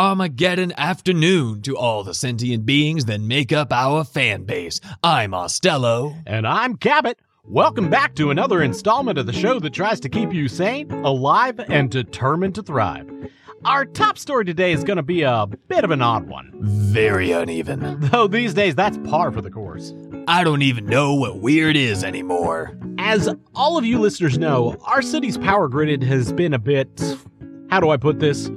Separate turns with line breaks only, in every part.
Armageddon afternoon to all the sentient beings that make up our fan base. I'm Ostello.
And I'm Cabbot. Welcome back to another installment of the show that tries to keep you sane, alive, and determined to thrive. Our top story today is going to be a bit of an odd one.
Very uneven.
Though these days that's par for the course.
I don't even know what weird is anymore.
As all of you listeners know, our city's power grid has been a bit. How do I put this?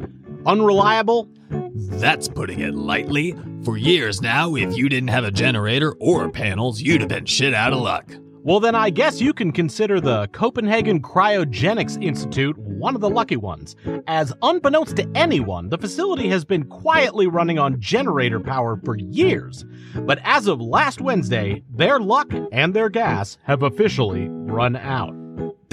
Unreliable?
That's putting it lightly. For years now, if you didn't have a generator or panels, you'd have been shit out of luck.
Well, then I guess you can consider the Copenhagen Cryogenics Institute one of the lucky ones, as unbeknownst to anyone, the facility has been quietly running on generator power for years. But as of last Wednesday, their luck and their gas have officially run out.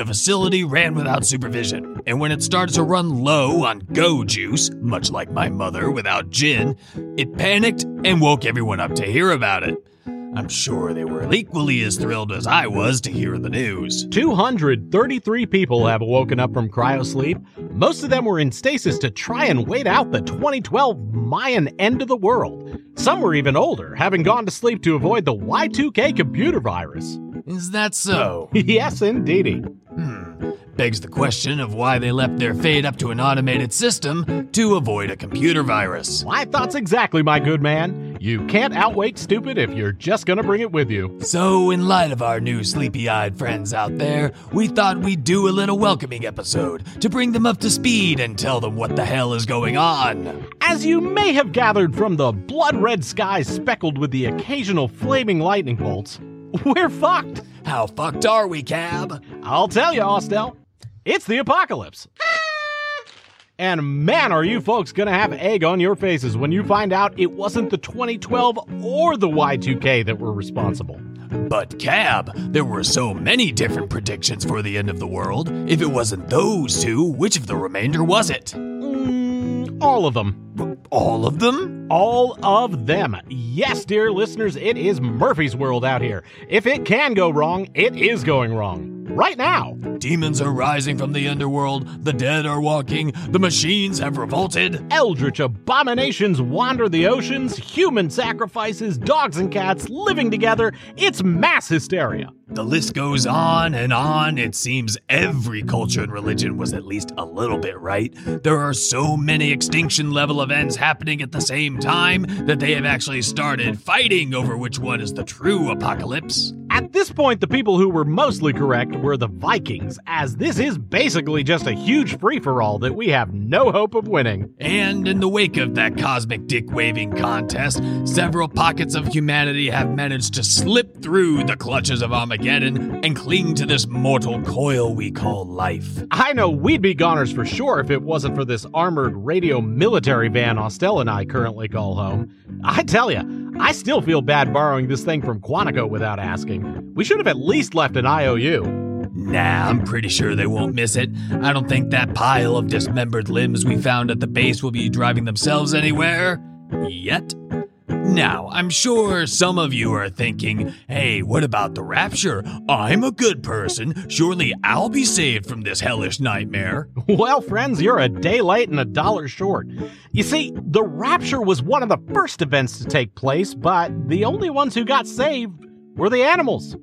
The facility ran without supervision, and when it started to run low on go juice, much like my mother without gin, it panicked and woke everyone up to hear about it. I'm sure they were equally as thrilled as I was to hear the news.
233 people have woken up from cryosleep. Most of them were in stasis to try and wait out the 2012 Mayan end of the world. Some were even older, having gone to sleep to avoid the Y2K computer virus.
Is that so?
yes, indeedy.
Hmm. Begs the question of why they left their fate up to an automated system to avoid a computer virus.
My thoughts exactly, my good man. You can't outwait stupid if you're just gonna bring it with you.
So, in light of our new sleepy eyed friends out there, we thought we'd do a little welcoming episode to bring them up to speed and tell them what the hell is going on.
As you may have gathered from the blood red skies speckled with the occasional flaming lightning bolts, we're fucked.
How fucked are we, Cab?
I'll tell you, Ostel. It's the apocalypse. And man, are you folks gonna have egg on your faces when you find out it wasn't the 2012 or the Y2K that were responsible.
But, Cab, there were so many different predictions for the end of the world. If it wasn't those two, which of the remainder was it?
Mm, all of them.
All of them?
All of them. Yes, dear listeners, it is Murphy's World out here. If it can go wrong, it is going wrong right now.
Demons are rising from the underworld, the dead are walking, the machines have revolted.
Eldritch abominations wander the oceans, human sacrifices, dogs and cats living together. It's mass hysteria.
The list goes on and on. It seems every culture and religion was at least a little bit right. There are so many extinction level events happening at the same time that they have actually started fighting over which one is the true apocalypse.
At this point, the people who were mostly correct were the Vikings, as this is basically just a huge free for all that we have no hope of winning.
And in the wake of that cosmic dick waving contest, several pockets of humanity have managed to slip through the clutches of Armageddon and cling to this mortal coil we call life.
I know we'd be goners for sure if it wasn't for this armored radio military van Ostel and I currently call home. I tell you, I still feel bad borrowing this thing from Quantico without asking. We should have at least left an IOU.
Nah, I'm pretty sure they won't miss it. I don't think that pile of dismembered limbs we found at the base will be driving themselves anywhere. Yet. Now, I'm sure some of you are thinking, hey, what about the rapture? I'm a good person. Surely I'll be saved from this hellish nightmare.
Well, friends, you're a day late and a dollar short. You see, the rapture was one of the first events to take place, but the only ones who got saved were the animals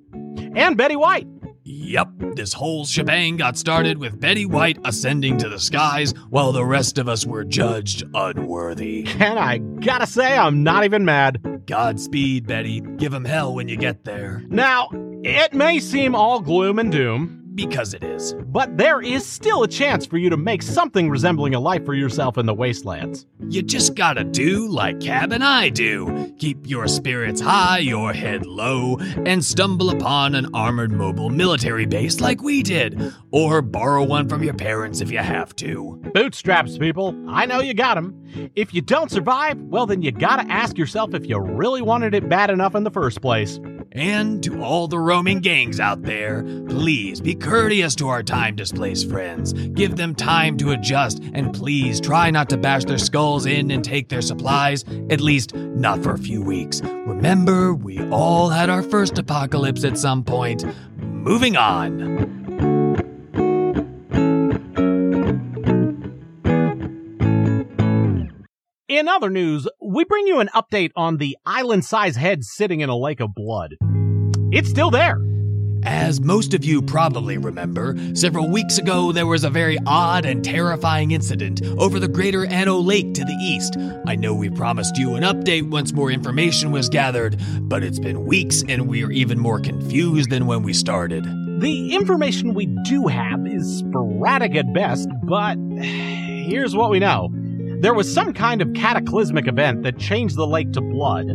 and Betty White.
Yup, this whole shebang got started with Betty White ascending to the skies while the rest of us were judged unworthy.
And I gotta say, I'm not even mad.
Godspeed, Betty. Give 'em hell when you get there.
Now, it may seem all gloom and doom,
because it is.
But there is still a chance for you to make something resembling a life for yourself in the wastelands.
You just gotta do like Cab and I do keep your spirits high, your head low, and stumble upon an armored mobile military base like we did. Or borrow one from your parents if you have to.
Bootstraps, people. I know you got them. If you don't survive, well, then you gotta ask yourself if you really wanted it bad enough in the first place.
And to all the roaming gangs out there, please be courteous to our time displaced friends. Give them time to adjust, and please try not to bash their skulls in and take their supplies, at least not for a few weeks. Remember, we all had our first apocalypse at some point. Moving on.
In other news, we bring you an update on the island sized head sitting in a lake of blood. It's still there.
As most of you probably remember, several weeks ago there was a very odd and terrifying incident over the greater Anno Lake to the east. I know we promised you an update once more information was gathered, but it's been weeks and we are even more confused than when we started.
The information we do have is sporadic at best, but here's what we know. There was some kind of cataclysmic event that changed the lake to blood.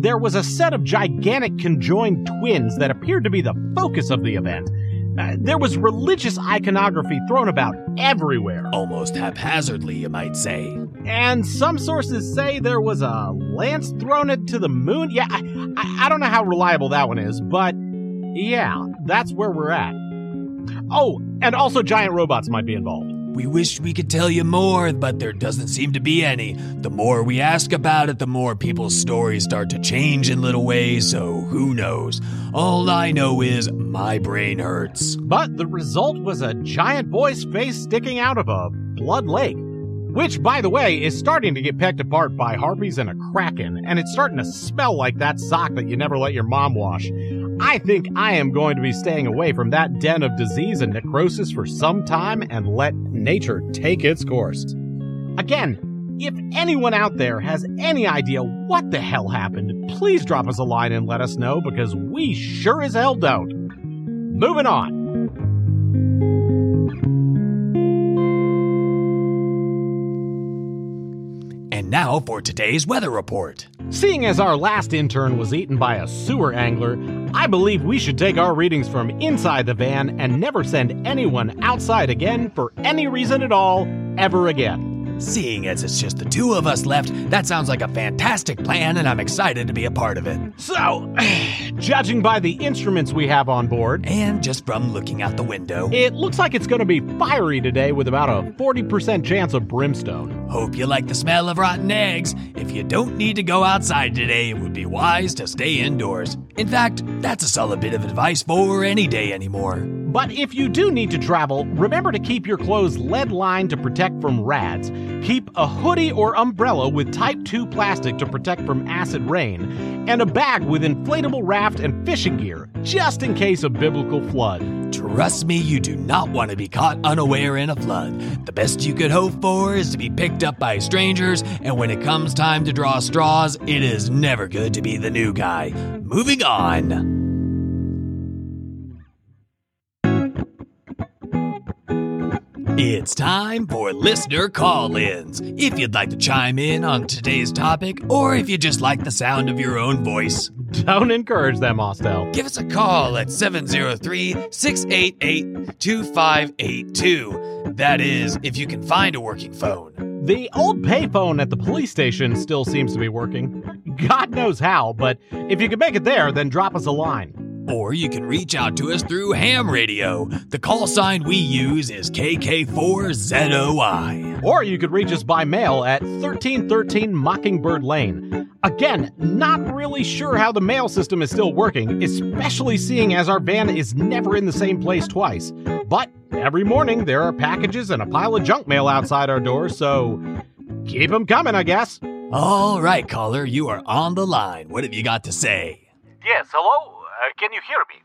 There was a set of gigantic conjoined twins that appeared to be the focus of the event. Uh, there was religious iconography thrown about everywhere.
Almost haphazardly, you might say.
And some sources say there was a lance thrown into the moon. Yeah, I, I, I don't know how reliable that one is, but yeah, that's where we're at. Oh, and also giant robots might be involved.
We wish we could tell you more, but there doesn't seem to be any. The more we ask about it, the more people's stories start to change in little ways, so who knows? All I know is my brain hurts.
But the result was a giant boy's face sticking out of a blood lake. Which, by the way, is starting to get pecked apart by harpies and a kraken, and it's starting to smell like that sock that you never let your mom wash. I think I am going to be staying away from that den of disease and necrosis for some time and let nature take its course. Again, if anyone out there has any idea what the hell happened, please drop us a line and let us know because we sure as hell don't. Moving on.
Now for today's weather report.
Seeing as our last intern was eaten by a sewer angler, I believe we should take our readings from inside the van and never send anyone outside again for any reason at all, ever again.
Seeing as it's just the two of us left, that sounds like a fantastic plan, and I'm excited to be a part of it.
So, judging by the instruments we have on board,
And just from looking out the window,
it looks like it's going to be fiery today with about a 40% chance of brimstone.
hope you like the smell of rotten eggs. If you don't need to go outside today, it would be wise to stay indoors. In fact, that's a solid bit of advice for any day anymore.
But if you do need to travel, remember to keep your clothes lead lined to protect from rads. Keep a hoodie or umbrella with type 2 plastic to protect from acid rain, and a bag with inflatable raft and fishing gear, just in case of biblical flood.
Trust me, you do not want to be caught unaware in a flood. The best you could hope for is to be picked up by strangers, and when it comes time to draw straws, it is never good to be the new guy. Moving on. It's time for listener call ins. If you'd like to chime in on today's topic, or if you just like the sound of your own voice,
Don't encourage them, Ostel.
give us a call at 703 688 2582. That is, if you can find a working phone.
The old payphone at the police station still seems to be working. God knows how, but if you can make it there, then drop us a line.
Or you can reach out to us through ham radio. The call sign we use is KK4ZOI.
Or you could reach us by mail at 1313 Mockingbird Lane. Again, not really sure how the mail system is still working, especially seeing as our van is never in the same place twice. But every morning there are packages and a pile of junk mail outside our door, so keep them coming, I guess.
All right, caller, you are on the line. What have you got to say?
Yes, hello? Uh, can you hear me?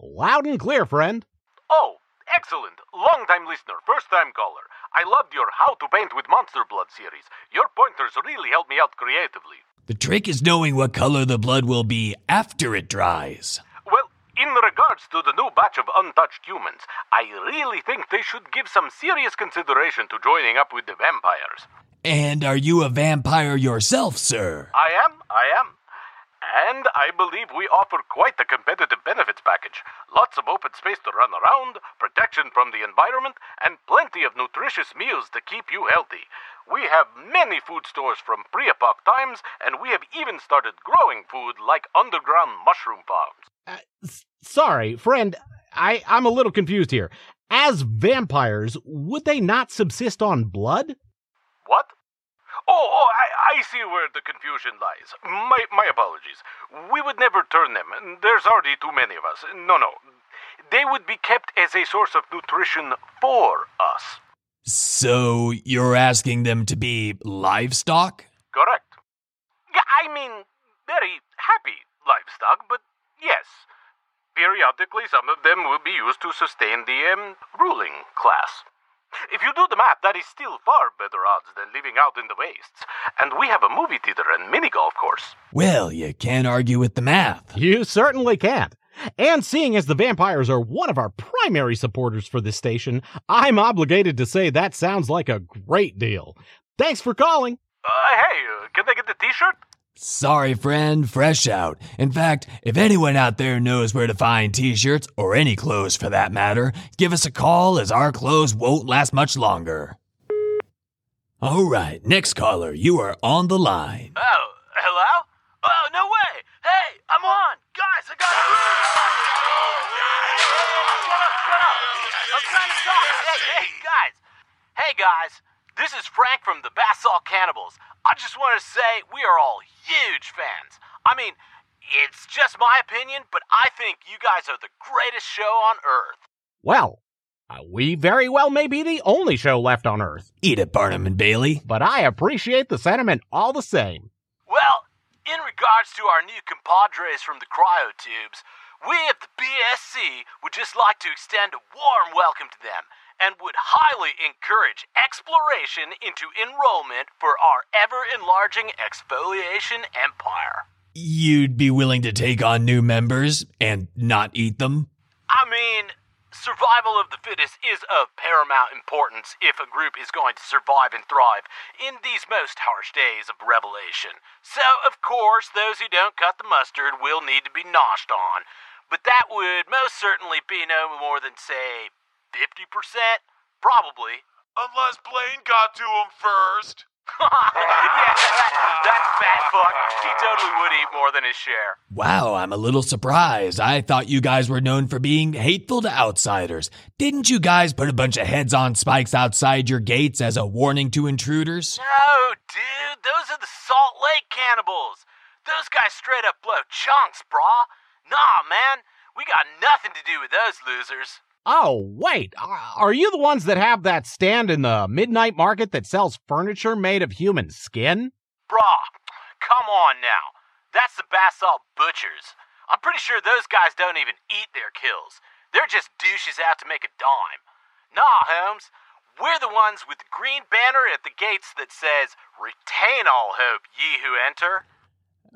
Loud and clear, friend.
Oh, excellent. Long time listener, first time caller. I loved your How to Paint with Monster Blood series. Your pointers really helped me out creatively.
The trick is knowing what color the blood will be after it dries.
Well, in regards to the new batch of untouched humans, I really think they should give some serious consideration to joining up with the vampires.
And are you a vampire yourself, sir?
I am, I am. And I believe we offer quite the competitive benefits package. Lots of open space to run around, protection from the environment, and plenty of nutritious meals to keep you healthy. We have many food stores from pre epoch times, and we have even started growing food like underground mushroom farms.
Uh, sorry, friend. I, I'm a little confused here. As vampires, would they not subsist on blood?
What? Oh, oh I, I see where the confusion lies. My, my apologies. We would never turn them. There's already too many of us. No, no. They would be kept as a source of nutrition for us.
So you're asking them to be livestock?
Correct. I mean, very happy livestock, but yes. Periodically, some of them will be used to sustain the um, ruling class. If you do the math, that is still far better odds than living out in the wastes. And we have a movie theater and mini golf course.
Well, you can't argue with the math.
You certainly can't. And seeing as the vampires are one of our primary supporters for this station, I'm obligated to say that sounds like a great deal. Thanks for calling.
Uh, hey, uh, can I get the t shirt?
Sorry, friend, fresh out. In fact, if anyone out there knows where to find t shirts, or any clothes for that matter, give us a call as our clothes won't last much longer. All right, next caller, you are on the line.
Oh, hello? Oh, no way! Hey, I'm on! Guys, I got Shut up, shut up! I'm trying to talk! Hey, hey, guys! Hey, guys! This is Frank from the Basalt Cannibals. I just want to say we are all huge fans. I mean, it's just my opinion, but I think you guys are the greatest show on Earth.
Well, uh, we very well may be the only show left on Earth,
Eat it, Barnum and Bailey.
but I appreciate the sentiment all the same.
Well, in regards to our new compadres from the cryotubes, we at the BSC would just like to extend a warm welcome to them and would highly encourage exploration into enrollment for our ever enlarging exfoliation empire.
You'd be willing to take on new members and not eat them?
I mean, survival of the fittest is of paramount importance if a group is going to survive and thrive in these most harsh days of revelation. So, of course, those who don't cut the mustard will need to be noshed on, but that would most certainly be no more than, say, 50%? Probably.
Unless Blaine got to him first.
yeah, that, that fat fuck. He totally would eat more than his share.
Wow, I'm a little surprised. I thought you guys were known for being hateful to outsiders. Didn't you guys put a bunch of heads on spikes outside your gates as a warning to intruders?
No, dude, those are the Salt Lake cannibals. Those guys straight up blow chunks, brah. Nah, man, we got nothing to do with those losers.
Oh, wait, are you the ones that have that stand in the midnight market that sells furniture made of human skin?
Brah, come on now. That's the Basalt Butchers. I'm pretty sure those guys don't even eat their kills. They're just douches out to make a dime. Nah, Holmes. We're the ones with the green banner at the gates that says, Retain all hope, ye who enter.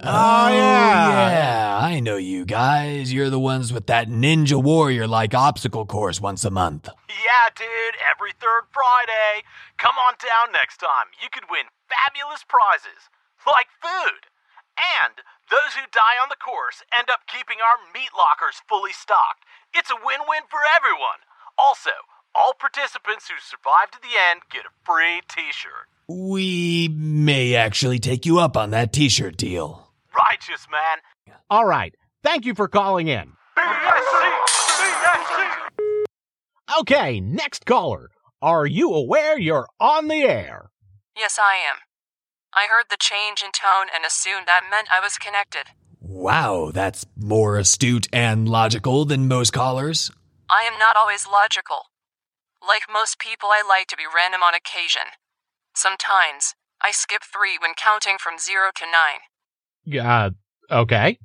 Oh, oh, yeah.
yeah, I know you guys. You're the ones with that ninja warrior like obstacle course once a month.
Yeah, dude, every third Friday. Come on down next time. You could win fabulous prizes, like food. And those who die on the course end up keeping our meat lockers fully stocked. It's a win win for everyone. Also, all participants who survive to the end get a free t shirt.
We may actually take you up on that t shirt deal.
Righteous, man.
All right, thank you for calling in.
BSC! BSC!
Okay, next caller. Are you aware you're on the air?
Yes, I am. I heard the change in tone and assumed that meant I was connected.
Wow, that's more astute and logical than most callers.
I am not always logical. Like most people, I like to be random on occasion. Sometimes, I skip three when counting from zero to nine.
Uh, okay.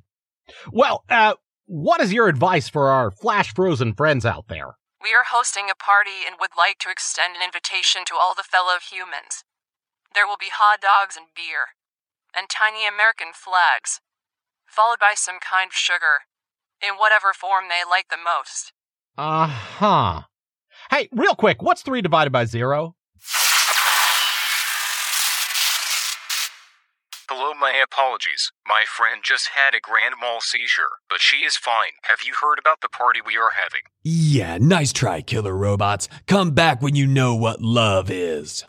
Well, uh, what is your advice for our flash frozen friends out there?
We are hosting a party and would like to extend an invitation to all the fellow humans. There will be hot dogs and beer, and tiny American flags, followed by some kind of sugar, in whatever form they like the most.
Uh huh. Hey, real quick, what's three divided by zero?
Hello, my apologies. My friend just had a grand mal seizure, but she is fine. Have you heard about the party we are having?
Yeah, nice try, killer robots. Come back when you know what love is.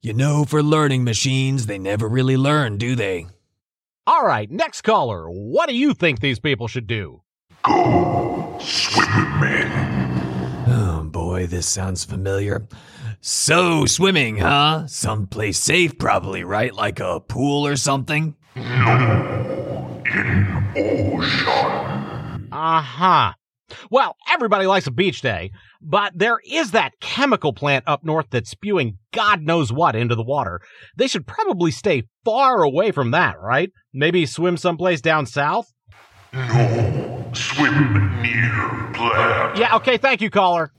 You know, for learning machines, they never really learn, do they?
All right, next caller. What do you think these people should do? Go, swimming man.
Oh boy, this sounds familiar. So, swimming, huh? Someplace safe, probably, right? Like a pool or something? No, in ocean.
Uh huh. Well, everybody likes a beach day, but there is that chemical plant up north that's spewing God knows what into the water. They should probably stay far away from that, right? Maybe swim someplace down south?
No, swim near plant.
Yeah, okay, thank you, caller.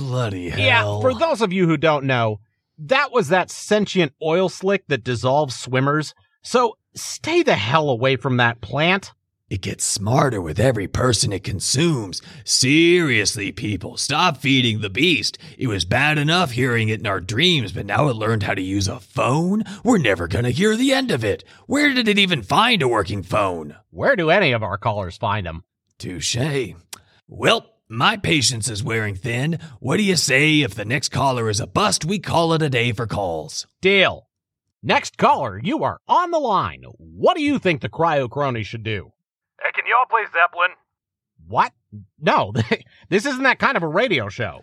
Bloody hell.
Yeah, for those of you who don't know, that was that sentient oil slick that dissolves swimmers. So stay the hell away from that plant.
It gets smarter with every person it consumes. Seriously, people, stop feeding the beast. It was bad enough hearing it in our dreams, but now it learned how to use a phone? We're never gonna hear the end of it. Where did it even find a working phone?
Where do any of our callers find them?
Touche. Well, my patience is wearing thin. What do you say if the next caller is a bust, we call it a day for calls?
Deal. Next caller, you are on the line. What do you think the cryo crony should do?
Hey, can y'all play Zeppelin?
What? No, this isn't that kind of a radio show.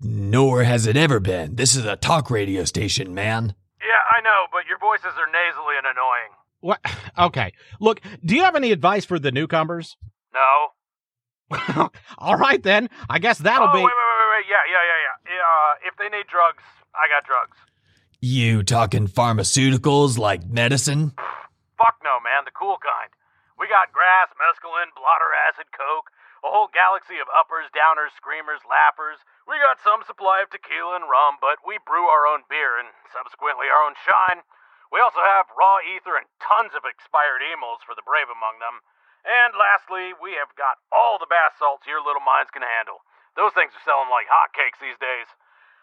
Nor has it ever been. This is a talk radio station, man.
Yeah, I know, but your voices are nasally and annoying.
What? Okay. Look, do you have any advice for the newcomers?
No.
All right then. I guess that'll
oh,
be.
wait, wait, wait, wait. Yeah, yeah, yeah, yeah. yeah uh, if they need drugs, I got drugs.
You talking pharmaceuticals like medicine?
Fuck no, man. The cool kind. We got grass, mescaline, blotter acid, coke, a whole galaxy of uppers, downers, screamers, laughers. We got some supply of tequila and rum, but we brew our own beer and subsequently our own shine. We also have raw ether and tons of expired emos for the brave among them. And lastly, we have got all the bath salts your little minds can handle. Those things are selling like hotcakes these days.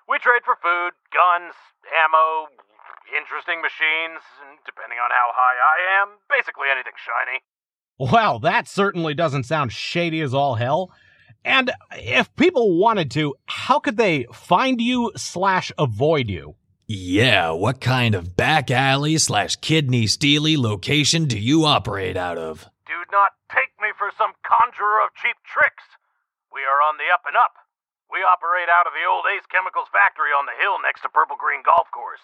We trade for food, guns, ammo, interesting machines, and depending on how high I am, basically anything shiny.
Well, that certainly doesn't sound shady as all hell. And if people wanted to, how could they find you slash avoid you?
Yeah, what kind of back alley slash kidney steely location do you operate out of?
Do not take me for some conjurer of cheap tricks. We are on the up and up. We operate out of the old Ace Chemicals factory on the hill next to Purple Green Golf Course.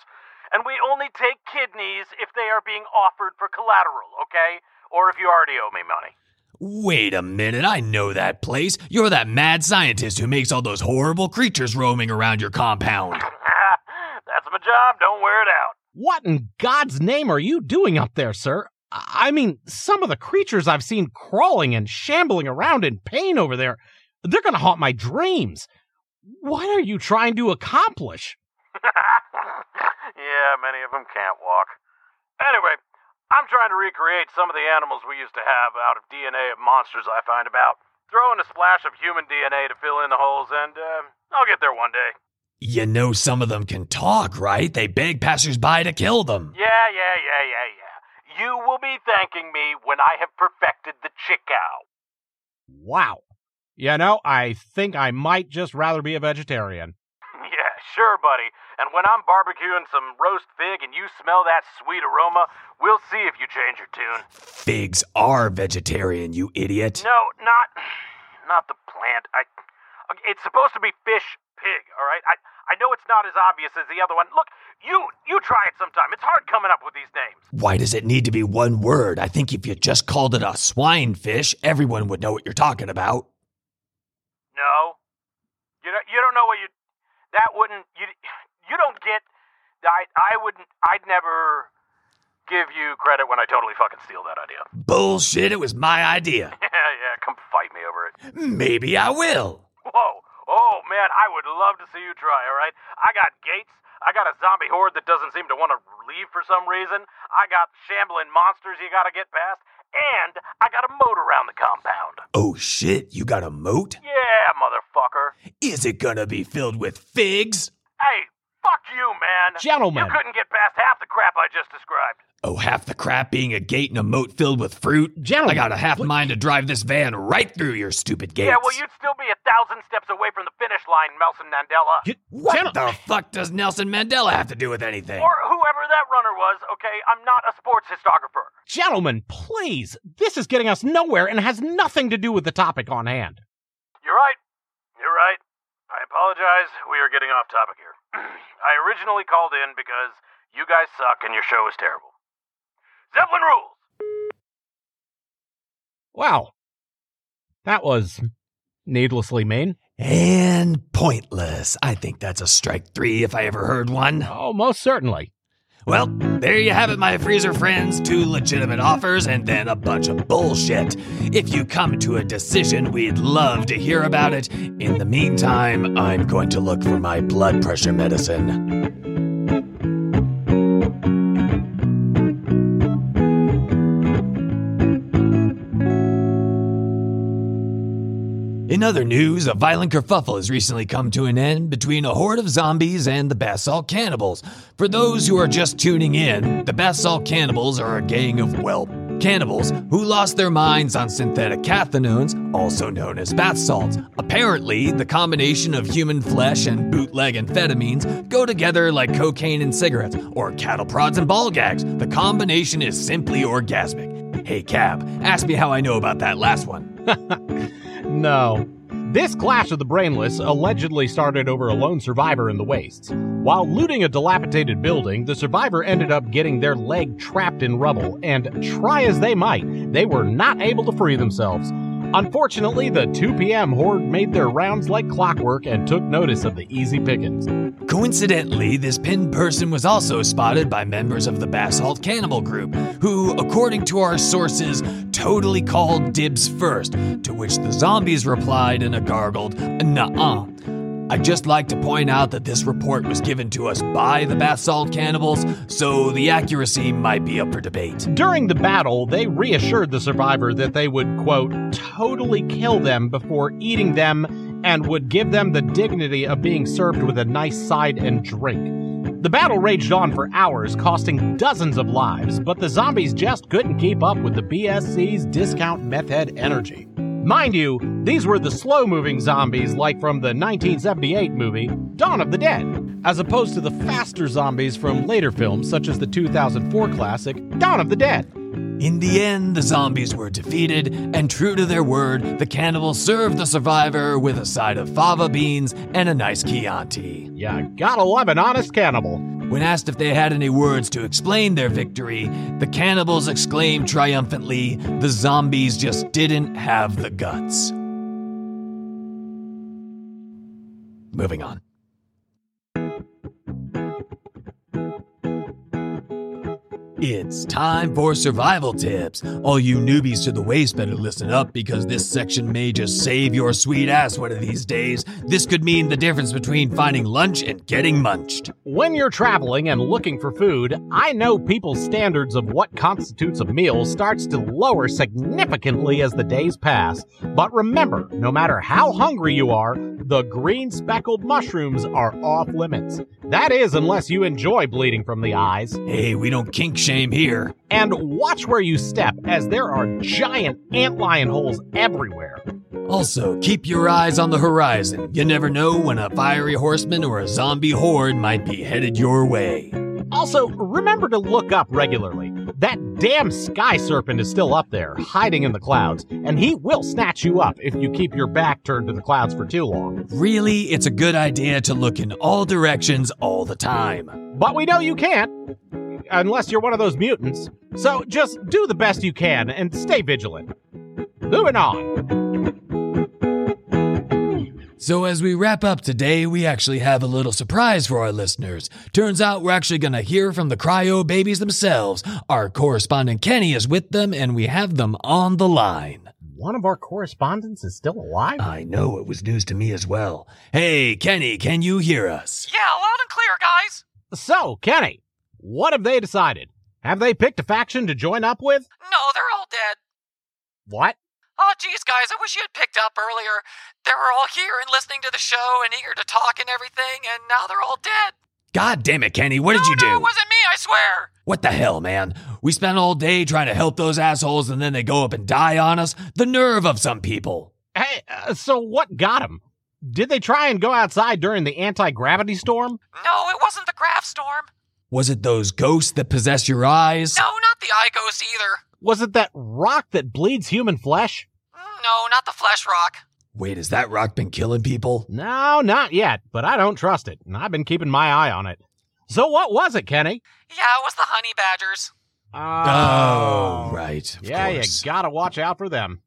And we only take kidneys if they are being offered for collateral, okay? Or if you already owe me money.
Wait a minute, I know that place. You're that mad scientist who makes all those horrible creatures roaming around your compound.
That's my job, don't wear it out.
What in God's name are you doing up there, sir? I mean, some of the creatures I've seen crawling and shambling around in pain over there, they're gonna haunt my dreams. What are you trying to accomplish?
yeah, many of them can't walk. Anyway, I'm trying to recreate some of the animals we used to have out of DNA of monsters I find about. Throw in a splash of human DNA to fill in the holes, and uh, I'll get there one day.
You know some of them can talk, right? They beg passersby to kill them.
Yeah, yeah, yeah, yeah, yeah. You will be thanking me when I have perfected the chickow.
Wow. You know, I think I might just rather be a vegetarian.
yeah, sure, buddy. And when I'm barbecuing some roast fig and you smell that sweet aroma, we'll see if you change your tune.
Figs are vegetarian, you idiot.
No, not not the plant. I it's supposed to be fish pig, all right? I I know it's not as obvious as the other one. Look, you you try it sometime. It's hard coming up with these names.
Why does it need to be one word? I think if you just called it a swine fish, everyone would know what you're talking about.
No. You don't, you don't know what you that wouldn't you you don't get I I wouldn't I'd never give you credit when I totally fucking steal that idea.
Bullshit, it was my idea.
yeah, yeah, come fight me over it.
Maybe I will.
Whoa. Oh man, I would love to see you try, all right? I got gates. I got a zombie horde that doesn't seem to want to leave for some reason. I got shambling monsters you gotta get past. And I got a moat around the compound.
Oh shit, you got a moat?
Yeah, motherfucker.
Is it gonna be filled with figs?
Hey, fuck you, man.
Gentlemen.
You couldn't get past half the crap I just described.
Oh, half the crap being a gate and a moat filled with fruit?
Gentlemen.
I got a half mind to drive this van right through your stupid gates.
Yeah, well, you'd still be a thousand steps away from the finish line, Nelson Mandela.
G-
What
Gentle-
the fuck does Nelson Mandela have to do with anything?
Or whoever that runner was, okay? I'm not a sports histographer.
Gentlemen, please. This is getting us nowhere and has nothing to do with the topic on hand.
You're right. You're right. I apologize. We are getting off topic here. I originally called in because you guys suck and your show is terrible. Zeppelin rules!
Wow. That was Needlessly mean.
And pointless. I think that's a strike three if I ever heard one.
Oh, most certainly.
Well, there you have it, my freezer friends. Two legitimate offers and then a bunch of bullshit. If you come to a decision, we'd love to hear about it. In the meantime, I'm going to look for my blood pressure medicine. In other news, a violent kerfuffle has recently come to an end between a horde of zombies and the basalt cannibals. For those who are just tuning in, the basalt cannibals are a gang of, well, cannibals who lost their minds on synthetic cathinones, also known as bath salts. Apparently, the combination of human flesh and bootleg amphetamines go together like cocaine and cigarettes, or cattle prods and ball gags. The combination is simply orgasmic. Hey, Cab, ask me how I know about that last one.
No. This clash of the brainless allegedly started over a lone survivor in the wastes. While looting a dilapidated building, the survivor ended up getting their leg trapped in rubble, and try as they might, they were not able to free themselves. Unfortunately, the 2 p.m. horde made their rounds like clockwork and took notice of the easy pickings.
Coincidentally, this pinned person was also spotted by members of the Basalt Cannibal Group, who, according to our sources, totally called dibs first, to which the zombies replied in a gargled, nuh-uh. I'd just like to point out that this report was given to us by the Basalt Cannibals, so the accuracy might be up for debate.
During the battle, they reassured the survivor that they would, quote, totally kill them before eating them and would give them the dignity of being served with a nice side and drink. The battle raged on for hours, costing dozens of lives, but the zombies just couldn't keep up with the BSC's discount meth head energy. Mind you, these were the slow moving zombies like from the 1978 movie Dawn of the Dead, as opposed to the faster zombies from later films such as the 2004 classic Dawn of the Dead.
In the end, the zombies were defeated, and true to their word, the cannibals served the survivor with a side of fava beans and a nice Chianti.
Yeah, gotta love an honest cannibal.
When asked if they had any words to explain their victory, the cannibals exclaimed triumphantly, the zombies just didn't have the guts. Moving on. It's time for survival tips. All you newbies to the waste better listen up because this section may just save your sweet ass one of these days. This could mean the difference between finding lunch and getting munched.
When you're traveling and looking for food, I know people's standards of what constitutes a meal starts to lower significantly as the days pass. But remember, no matter how hungry you are, the green speckled mushrooms are off limits. That is, unless you enjoy bleeding from the eyes.
Hey, we don't kink shame here.
And watch where you step, as there are giant antlion holes everywhere.
Also, keep your eyes on the horizon. You never know when a fiery horseman or a zombie horde might be headed your way.
Also, remember to look up regularly. That damn sky serpent is still up there, hiding in the clouds, and he will snatch you up if you keep your back turned to the clouds for too long.
Really, it's a good idea to look in all directions all the time.
But we know you can't, unless you're one of those mutants. So just do the best you can and stay vigilant. Moving on.
So, as we wrap up today, we actually have a little surprise for our listeners. Turns out we're actually going to hear from the cryo babies themselves. Our correspondent Kenny is with them, and we have them on the line.
One of our correspondents is still alive?
I know it was news to me as well. Hey, Kenny, can you hear us?
Yeah, loud and clear, guys.
So, Kenny, what have they decided? Have they picked a faction to join up with?
No, they're all dead.
What?
Oh, geez, guys, I wish you had picked up earlier. They were all here and listening to the show and eager to talk and everything, and now they're all dead.
God damn it, Kenny, what did
no,
you do?
No, it wasn't me, I swear.
What the hell, man? We spent all day trying to help those assholes and then they go up and die on us? The nerve of some people.
Hey, uh, so what got them? Did they try and go outside during the anti gravity storm?
No, it wasn't the grav storm.
Was it those ghosts that possess your eyes?
No, not the eye ghost either.
Was it that rock that bleeds human flesh?
No, not the flesh rock.
Wait, has that rock been killing people?
No, not yet, but I don't trust it, and I've been keeping my eye on it. So what was it, Kenny?
Yeah, it was the honey badgers.
Oh, oh right. of
yeah,
course.
you gotta watch out for them.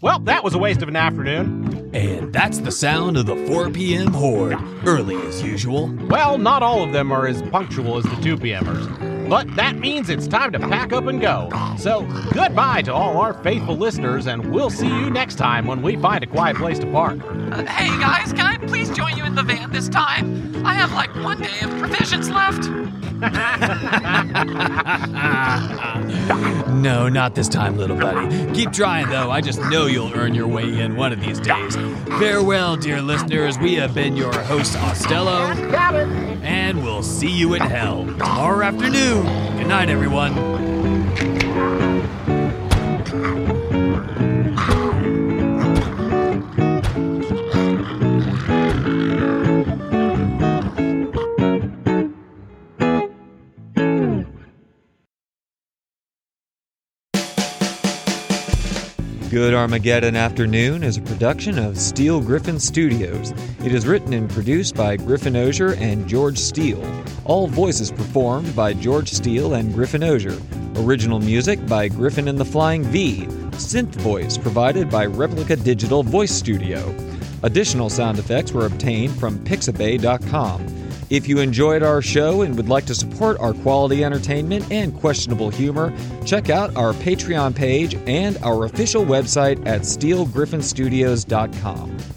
Well, that was a waste of an afternoon.
And that's the sound of the 4 p.m. horde, early as usual.
Well, not all of them are as punctual as the 2 p.m.ers. But that means it's time to pack up and go. So, goodbye to all our faithful listeners, and we'll see you next time when we find a quiet place to park.
Uh, hey guys, can I please join you in the van this time? I have like one day of provisions left.
no, not this time, little buddy. Keep trying, though. I just know you'll earn your way in one of these days. Farewell, dear listeners. We have been your host, Ostello. And we'll see you in hell tomorrow afternoon. Good night, everyone.
Good Armageddon Afternoon is a production of Steel Griffin Studios. It is written and produced by Griffin Osier and George Steele. All voices performed by George Steele and Griffin Osier. Original music by Griffin and the Flying V. Synth voice provided by Replica Digital Voice Studio. Additional sound effects were obtained from Pixabay.com. If you enjoyed our show and would like to support our quality entertainment and questionable humor, check out our Patreon page and our official website at steelgriffinstudios.com.